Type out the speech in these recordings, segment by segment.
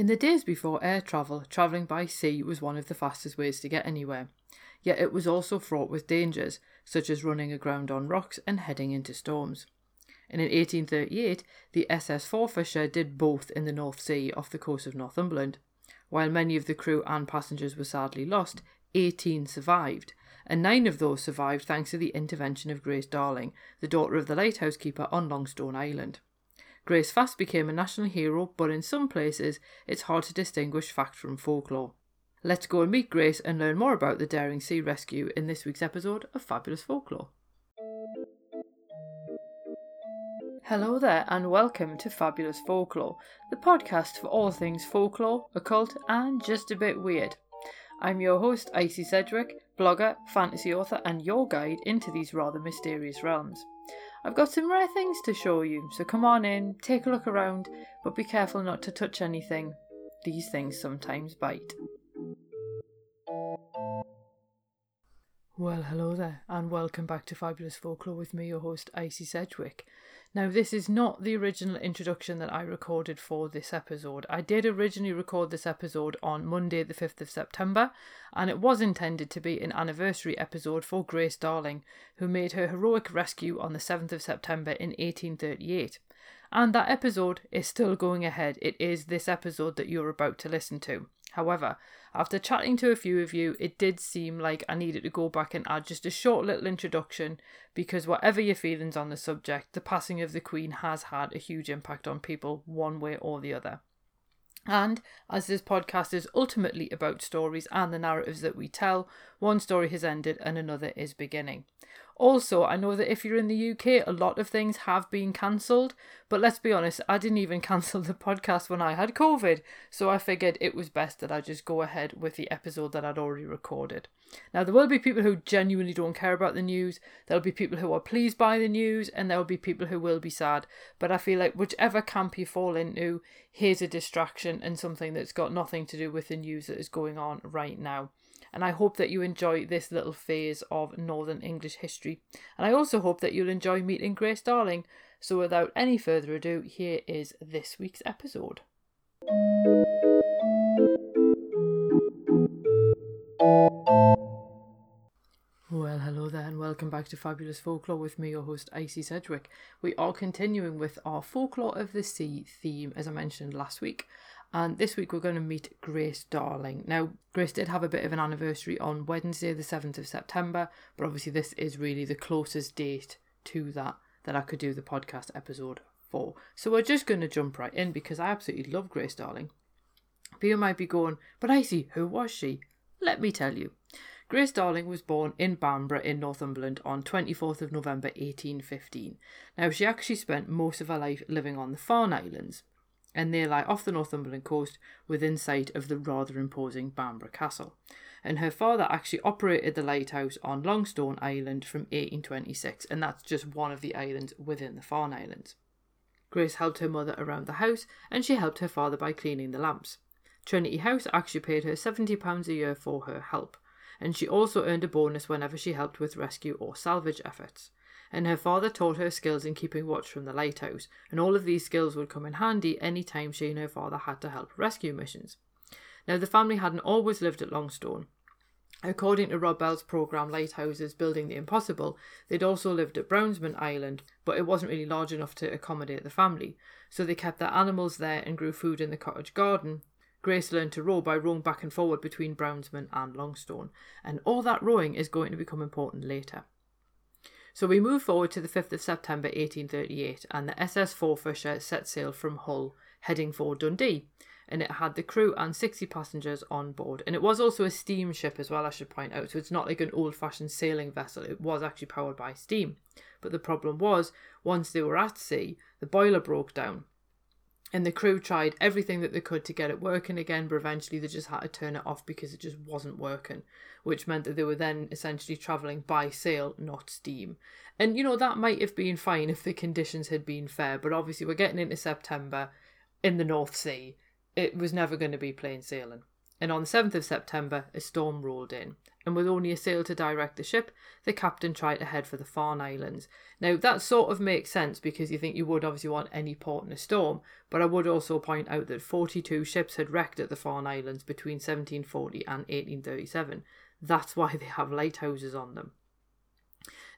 In the days before air travel, travelling by sea was one of the fastest ways to get anywhere. Yet it was also fraught with dangers, such as running aground on rocks and heading into storms. And in 1838, the SS Forfarshire did both in the North Sea off the coast of Northumberland. While many of the crew and passengers were sadly lost, 18 survived, and nine of those survived thanks to the intervention of Grace Darling, the daughter of the lighthouse keeper on Longstone Island. Grace fast became a national hero, but in some places it's hard to distinguish fact from folklore. Let's go and meet Grace and learn more about the daring sea rescue in this week's episode of Fabulous Folklore. Hello there, and welcome to Fabulous Folklore, the podcast for all things folklore, occult, and just a bit weird. I'm your host, Icy Sedgwick, blogger, fantasy author, and your guide into these rather mysterious realms. I've got some rare things to show you, so come on in, take a look around, but be careful not to touch anything. These things sometimes bite. Well, hello there, and welcome back to Fabulous Folklore with me, your host, Icy Sedgwick. Now, this is not the original introduction that I recorded for this episode. I did originally record this episode on Monday, the 5th of September, and it was intended to be an anniversary episode for Grace Darling, who made her heroic rescue on the 7th of September in 1838. And that episode is still going ahead. It is this episode that you're about to listen to. However, after chatting to a few of you, it did seem like I needed to go back and add just a short little introduction because, whatever your feelings on the subject, the passing of the Queen has had a huge impact on people one way or the other. And as this podcast is ultimately about stories and the narratives that we tell, one story has ended and another is beginning. Also, I know that if you're in the UK, a lot of things have been cancelled, but let's be honest, I didn't even cancel the podcast when I had COVID, so I figured it was best that I just go ahead with the episode that I'd already recorded. Now, there will be people who genuinely don't care about the news, there'll be people who are pleased by the news, and there'll be people who will be sad, but I feel like whichever camp you fall into, here's a distraction and something that's got nothing to do with the news that is going on right now and I hope that you enjoy this little phase of Northern English history. And I also hope that you'll enjoy meeting Grace Darling. So, without any further ado, here is this week's episode. Well, hello there, and welcome back to Fabulous Folklore with me, your host, Icy Sedgwick. We are continuing with our Folklore of the Sea theme, as I mentioned last week, and this week we're going to meet Grace Darling. Now, Grace did have a bit of an anniversary on Wednesday, the 7th of September, but obviously this is really the closest date to that that I could do the podcast episode for. So we're just going to jump right in because I absolutely love Grace Darling. You might be going, but Icy, who was she? Let me tell you. Grace Darling was born in Bamburgh in Northumberland on 24th of November 1815. Now, she actually spent most of her life living on the Farne Islands, and they lie off the Northumberland coast within sight of the rather imposing Bamburgh Castle. And her father actually operated the lighthouse on Longstone Island from 1826, and that's just one of the islands within the Farne Islands. Grace helped her mother around the house, and she helped her father by cleaning the lamps. Trinity House actually paid her £70 a year for her help, and she also earned a bonus whenever she helped with rescue or salvage efforts and her father taught her skills in keeping watch from the lighthouse, and all of these skills would come in handy any time she and her father had to help rescue missions. Now, the family hadn't always lived at Longstone. According to Rob Bell's programme Lighthouses Building the Impossible, they'd also lived at Brownsman Island, but it wasn't really large enough to accommodate the family, so they kept their animals there and grew food in the cottage garden. Grace learned to row by rowing back and forward between Brownsman and Longstone, and all that rowing is going to become important later. So we move forward to the 5th of September 1838, and the SS Forfarshire set sail from Hull, heading for Dundee. And it had the crew and 60 passengers on board. And it was also a steamship as well, I should point out. So it's not like an old fashioned sailing vessel, it was actually powered by steam. But the problem was, once they were at sea, the boiler broke down and the crew tried everything that they could to get it working again, but eventually they just had to turn it off because it just wasn't working, which meant that they were then essentially travelling by sail, not steam. And you know, that might have been fine if the conditions had been fair, but obviously we're getting into September in the North Sea. It was never going to be plain sailing. and on the 7th of September, a storm rolled in. And with only a sail to direct the ship, the captain tried to head for the Farne Islands. Now, that sort of makes sense because you think you would obviously want any port in a storm, but I would also point out that 42 ships had wrecked at the Farne Islands between 1740 and 1837. That's why they have lighthouses on them.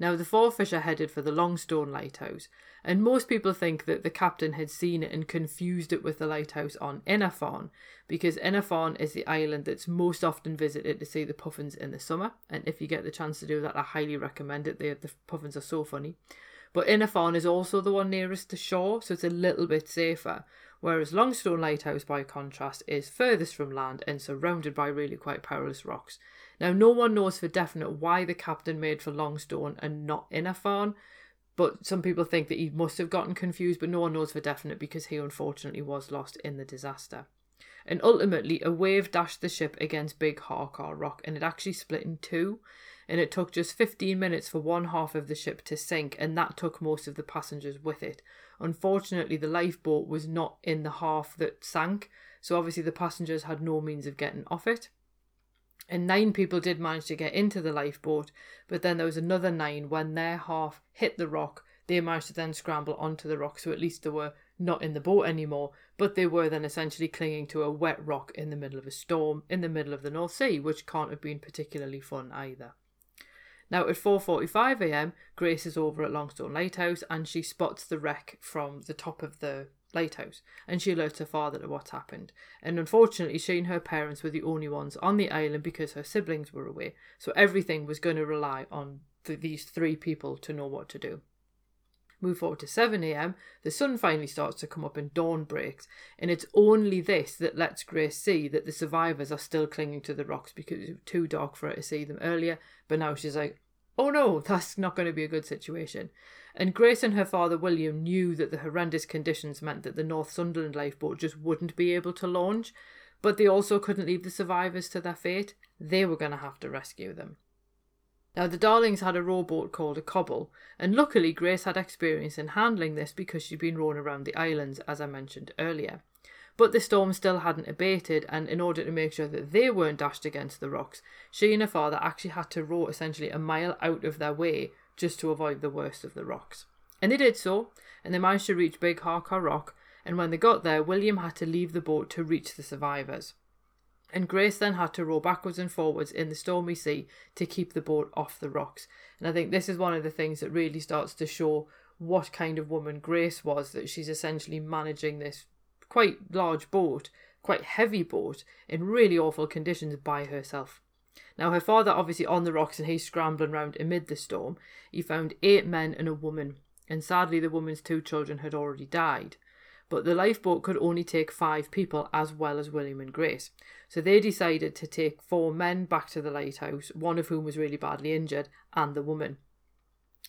Now, the Forfarshire headed for the Longstone Lighthouse, and most people think that the captain had seen it and confused it with the lighthouse on Inner Farne, because Inner Farne is the island that's most often visited to see the puffins in the summer, and if you get the chance to do that, I highly recommend it. They, the puffins are so funny. But Inner Farne is also the one nearest the shore, so it's a little bit safer. Whereas Longstone Lighthouse, by contrast, is furthest from land and surrounded by really quite perilous rocks. Now, no one knows for definite why the captain made for Longstone and not Inner Farne, but some people think that he must have gotten confused, but no one knows for definite because he unfortunately was lost in the disaster. And ultimately, a wave dashed the ship against Big Harcar Rock and it actually split in two. And it took just 15 minutes for one half of the ship to sink, and that took most of the passengers with it. Unfortunately, the lifeboat was not in the half that sank, so obviously the passengers had no means of getting off it and nine people did manage to get into the lifeboat, but then there was another nine when their half hit the rock. They managed to then scramble onto the rock, so at least they were not in the boat anymore, but they were then essentially clinging to a wet rock in the middle of a storm in the middle of the North Sea, which can't have been particularly fun either. Now at 4:45 a.m., Grace is over at Longstone Lighthouse and she spots the wreck from the top of the lighthouse and she alerts her father to what's happened. And unfortunately, she and her parents were the only ones on the island because her siblings were away, so everything was going to rely on th- these three people to know what to do. Move forward to 7 am, the sun finally starts to come up and dawn breaks, and it's only this that lets Grace see that the survivors are still clinging to the rocks because it was too dark for her to see them earlier. But now she's like, oh no, that's not going to be a good situation. And Grace and her father William knew that the horrendous conditions meant that the North Sunderland lifeboat just wouldn't be able to launch, but they also couldn't leave the survivors to their fate. They were going to have to rescue them. Now, the Darlings had a rowboat called a cobble, and luckily Grace had experience in handling this because she'd been rowing around the islands, as I mentioned earlier. But the storm still hadn't abated, and in order to make sure that they weren't dashed against the rocks, she and her father actually had to row essentially a mile out of their way just to avoid the worst of the rocks. And they did so, and they managed to reach Big Harcar Rock, and when they got there, William had to leave the boat to reach the survivors. And Grace then had to row backwards and forwards in the stormy sea to keep the boat off the rocks. And I think this is one of the things that really starts to show what kind of woman Grace was, that she's essentially managing this quite large boat, quite heavy boat, in really awful conditions by herself. Now, her father, obviously on the rocks and he's scrambling round amid the storm, he found eight men and a woman, and sadly, the woman's two children had already died. But the lifeboat could only take five people as well as William and Grace. So they decided to take four men back to the lighthouse, one of whom was really badly injured, and the woman.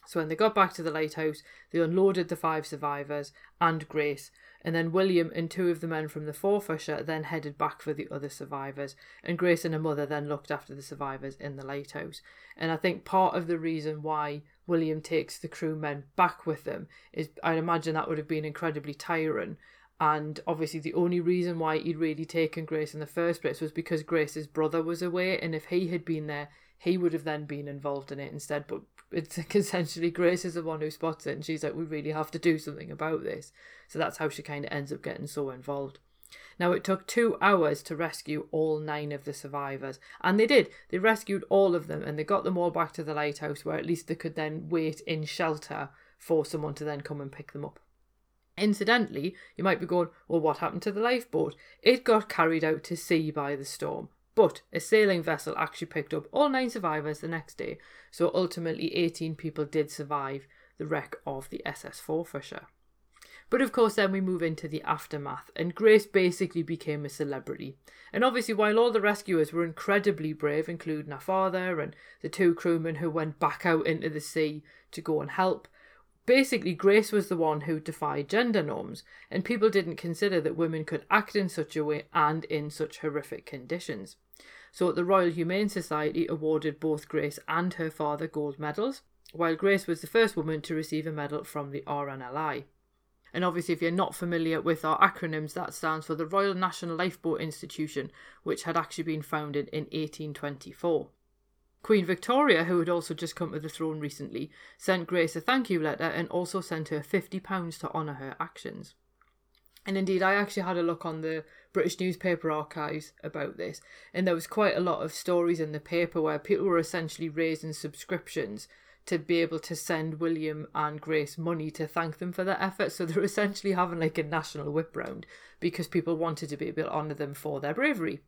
So when they got back to the lighthouse, they unloaded the five survivors and Grace, and then William and two of the men from the Forfarshire then headed back for the other survivors, and Grace and her mother then looked after the survivors in the lighthouse. And I think part of the reason why William takes the crewmen back with them is I'd imagine that would have been incredibly tiring. And obviously, the only reason why he'd really taken Grace in the first place was because Grace's brother was away, and if he had been there, he would have then been involved in it instead. But it's essentially Grace is the one who spots it, and she's like, "We really have to do something about this." So that's how she kind of ends up getting so involved. Now, it took two hours to rescue all nine of the survivors, and they did. They rescued all of them and they got them all back to the lighthouse where at least they could then wait in shelter for someone to then come and pick them up. Incidentally, you might be going, well, what happened to the lifeboat? It got carried out to sea by the storm. But a sailing vessel actually picked up all nine survivors the next day, so ultimately 18 people did survive the wreck of the SS Forfarshire. But of course, then we move into the aftermath, and Grace basically became a celebrity. And obviously, while all the rescuers were incredibly brave, including her father and the two crewmen who went back out into the sea to go and help, basically, Grace was the one who defied gender norms, and people didn't consider that women could act in such a way and in such horrific conditions. So the Royal Humane Society awarded both Grace and her father gold medals, while Grace was the first woman to receive a medal from the RNLI. And obviously, if you're not familiar with our acronyms, that stands for the Royal National Lifeboat Institution, which had actually been founded in 1824. Queen Victoria, who had also just come to the throne recently, sent Grace a thank you letter and also sent her £50 to honour her actions. And indeed, I actually had a look on the British newspaper archives about this, and there was quite a lot of stories in the paper where people were essentially raising subscriptions to be able to send William and Grace money to thank them for their efforts. So they're essentially having like a national whip round because people wanted to be able to honour them for their bravery.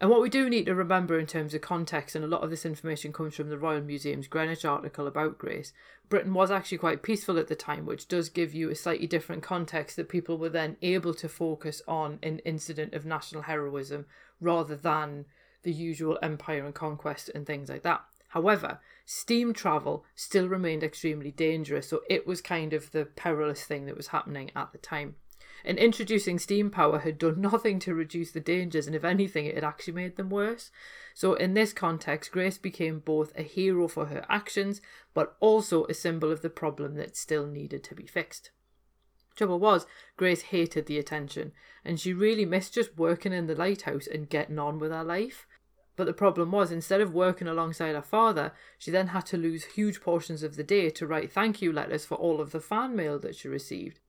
And what we do need to remember in terms of context, and a lot of this information comes from the Royal Museum's Greenwich article about Grace, Britain was actually quite peaceful at the time, which does give you a slightly different context that people were then able to focus on an incident of national heroism rather than the usual empire and conquest and things like that. However, steam travel still remained extremely dangerous, so it was kind of the perilous thing that was happening at the time. And introducing steam power had done nothing to reduce the dangers, and if anything, it had actually made them worse. So, in this context, Grace became both a hero for her actions, but also a symbol of the problem that still needed to be fixed. Trouble was, Grace hated the attention, and she really missed just working in the lighthouse and getting on with her life. But the problem was, instead of working alongside her father, she then had to lose huge portions of the day to write thank you letters for all of the fan mail that she received.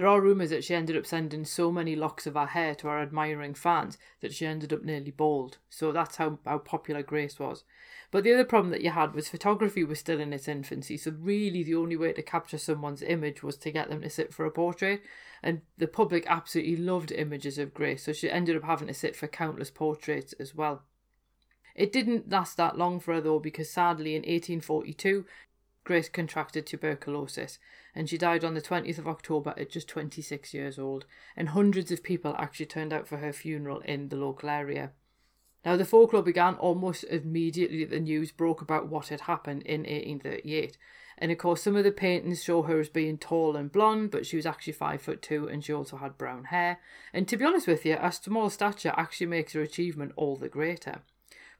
There are rumours that she ended up sending so many locks of her hair to her admiring fans that she ended up nearly bald. So that's how, how popular Grace was. But the other problem that you had was photography was still in its infancy, so really the only way to capture someone's image was to get them to sit for a portrait. And the public absolutely loved images of Grace, so she ended up having to sit for countless portraits as well. It didn't last that long for her though, because sadly in 1842 Grace contracted tuberculosis and she died on the 20th of October at just 26 years old, and hundreds of people actually turned out for her funeral in the local area. Now, the folklore began almost immediately the news broke about what had happened in 1838. And of course, some of the paintings show her as being tall and blonde, but she was actually five foot two and she also had brown hair. And to be honest with you, a small stature actually makes her achievement all the greater.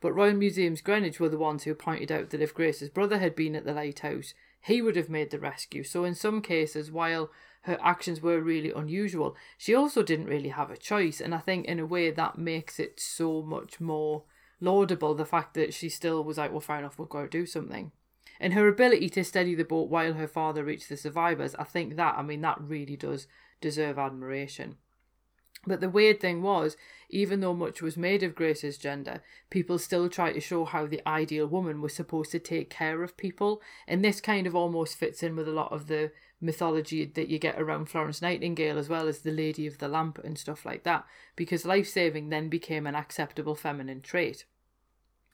But Royal Museums Greenwich were the ones who pointed out that if Grace's brother had been at the lighthouse, he would have made the rescue. So, in some cases, while her actions were really unusual, she also didn't really have a choice. And I think, in a way, that makes it so much more laudable the fact that she still was like, well, fair enough, we'll go do something. And her ability to steady the boat while her father reached the survivors, I think that, I mean, that really does deserve admiration. But the weird thing was, even though much was made of Grace's gender, people still try to show how the ideal woman was supposed to take care of people. And this kind of almost fits in with a lot of the mythology that you get around Florence Nightingale, as well as the Lady of the Lamp and stuff like that, because life saving then became an acceptable feminine trait.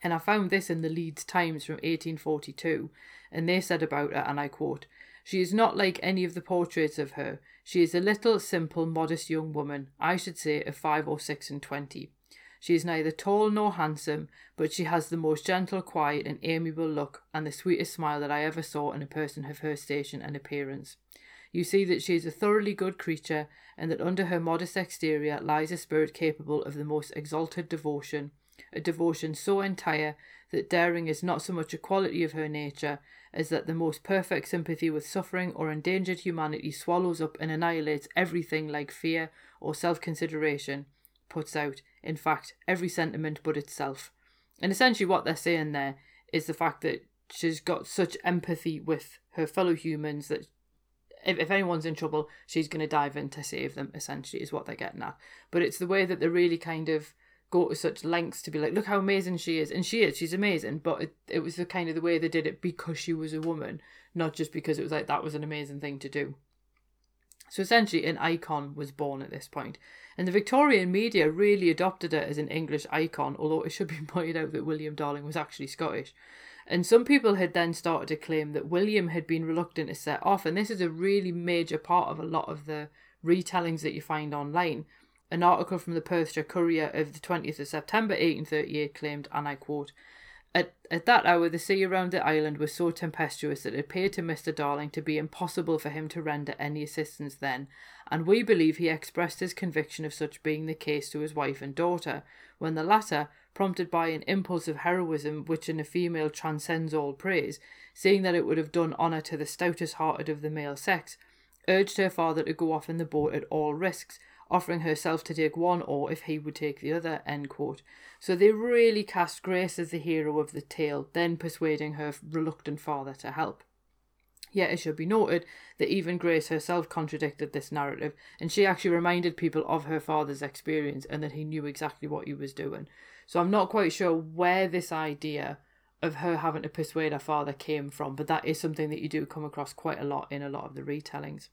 And I found this in the Leeds Times from 1842, and they said about her, and I quote, She is not like any of the portraits of her. She is a little, simple, modest young woman, I should say of five or six and twenty. She is neither tall nor handsome, but she has the most gentle, quiet, and amiable look, and the sweetest smile that I ever saw in a person of her station and appearance. You see that she is a thoroughly good creature, and that under her modest exterior lies a spirit capable of the most exalted devotion, a devotion so entire that daring is not so much a quality of her nature is that the most perfect sympathy with suffering or endangered humanity swallows up and annihilates everything like fear or self consideration, puts out, in fact, every sentiment but itself. And essentially, what they're saying there is the fact that she's got such empathy with her fellow humans that if, if anyone's in trouble, she's going to dive in to save them, essentially, is what they're getting at. But it's the way that they're really kind of go to such lengths to be like, look how amazing she is. And she is, she's amazing. But it, it was the kind of the way they did it because she was a woman, not just because it was like that was an amazing thing to do. So essentially, an icon was born at this point. And the Victorian media really adopted her as an English icon, although it should be pointed out that William Darling was actually Scottish. And some people had then started to claim that William had been reluctant to set off, and this is a really major part of a lot of the retellings that you find online an article from the Perthshire Courier of the 20th of September 1838 claimed, and I quote, at, at that hour, the sea around the island was so tempestuous that it appeared to Mr. Darling to be impossible for him to render any assistance then, and we believe he expressed his conviction of such being the case to his wife and daughter, when the latter, prompted by an impulse of heroism which in a female transcends all praise, seeing that it would have done honour to the stoutest hearted of the male sex, urged her father to go off in the boat at all risks, offering herself to take one oar if he would take the other. End quote. So they really cast Grace as the hero of the tale, then persuading her reluctant father to help. Yet it should be noted that even Grace herself contradicted this narrative, and she actually reminded people of her father's experience and that he knew exactly what he was doing. So I'm not quite sure where this idea of her having to persuade her father came from, but that is something that you do come across quite a lot in a lot of the retellings.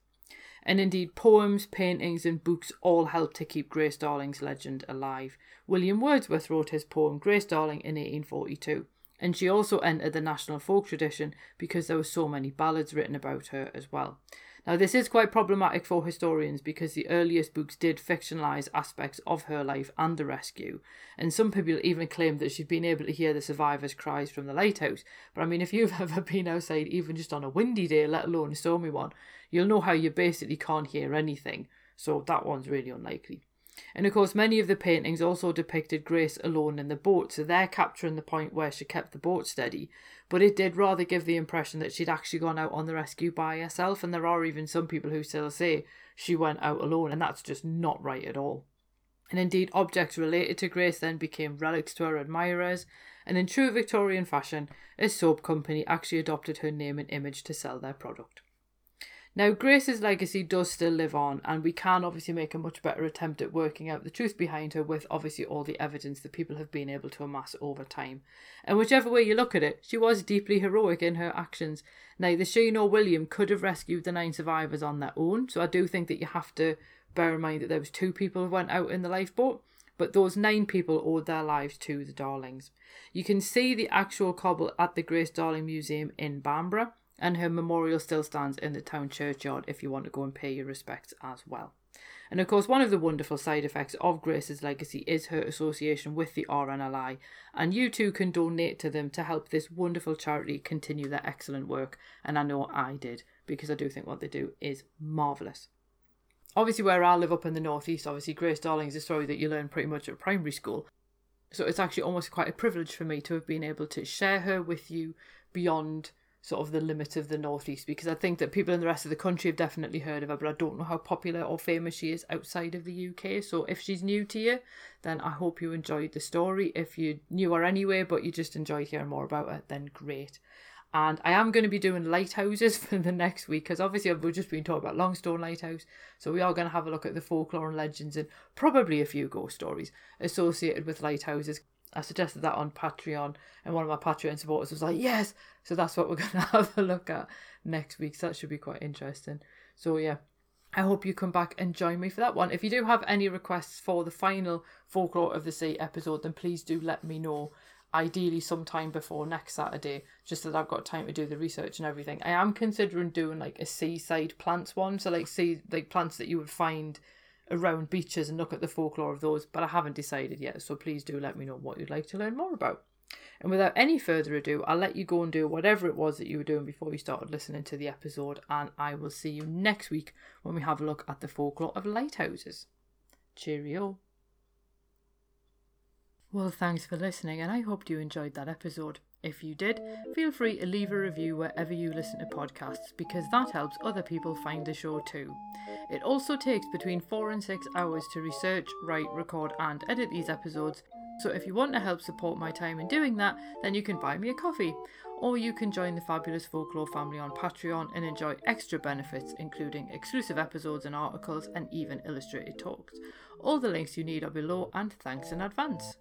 And indeed, poems, paintings, and books all help to keep Grace Darling's legend alive. William Wordsworth wrote his poem Grace Darling in 1842, and she also entered the national folk tradition because there were so many ballads written about her as well. Now, this is quite problematic for historians because the earliest books did fictionalise aspects of her life and the rescue, and some people even claim that she'd been able to hear the survivors' cries from the lighthouse. But I mean, if you've ever been outside, even just on a windy day, let alone a stormy one, you'll know how you basically can't hear anything, so that one's really unlikely. And of course, many of the paintings also depicted Grace alone in the boat, so they're capturing the point where she kept the boat steady. But it did rather give the impression that she'd actually gone out on the rescue by herself, and there are even some people who still say she went out alone, and that's just not right at all. And indeed, objects related to Grace then became relics to her admirers, and in true Victorian fashion, a soap company actually adopted her name and image to sell their product. Now, Grace's legacy does still live on, and we can obviously make a much better attempt at working out the truth behind her with obviously all the evidence that people have been able to amass over time. And whichever way you look at it, she was deeply heroic in her actions. Neither she nor William could have rescued the nine survivors on their own, so I do think that you have to bear in mind that there was two people who went out in the lifeboat, but those nine people owed their lives to the Darlings. You can see the actual cobble at the Grace Darling Museum in Bamburgh and her memorial still stands in the town churchyard if you want to go and pay your respects as well. And of course, one of the wonderful side effects of Grace's legacy is her association with the RNLI, and you too can donate to them to help this wonderful charity continue their excellent work. And I know I did because I do think what they do is marvellous. Obviously, where I live up in the northeast, obviously, Grace Darling is a story that you learn pretty much at primary school. So it's actually almost quite a privilege for me to have been able to share her with you beyond sort of the limit of the northeast because I think that people in the rest of the country have definitely heard of her, but I don't know how popular or famous she is outside of the UK. So if she's new to you, then I hope you enjoyed the story. If you knew her anyway, but you just enjoyed hearing more about her, then great. And I am going to be doing lighthouses for the next week because obviously we've just been talking about Longstone Lighthouse. So we are going to have a look at the folklore and legends and probably a few ghost stories associated with lighthouses I suggested that on Patreon, and one of my Patreon supporters was like, "Yes!" So that's what we're going to have a look at next week. So that should be quite interesting. So yeah, I hope you come back and join me for that one. If you do have any requests for the final Folklore of the Sea episode, then please do let me know. Ideally, sometime before next Saturday, just so that I've got time to do the research and everything. I am considering doing like a seaside plants one, so like see like plants that you would find around beaches and look at the folklore of those, but I haven't decided yet, so please do let me know what you'd like to learn more about. And without any further ado, I'll let you go and do whatever it was that you were doing before you started listening to the episode, and I will see you next week when we have a look at the folklore of lighthouses. Cheerio. Well, thanks for listening, and I hope you enjoyed that episode. If you did, feel free to leave a review wherever you listen to podcasts because that helps other people find the show too. It also takes between 4 and 6 hours to research, write, record, and edit these episodes, so if you want to help support my time in doing that, then you can buy me a coffee. Or you can join the Fabulous Folklore family on Patreon and enjoy extra benefits, including exclusive episodes and articles, and even illustrated talks. All the links you need are below, and thanks in advance.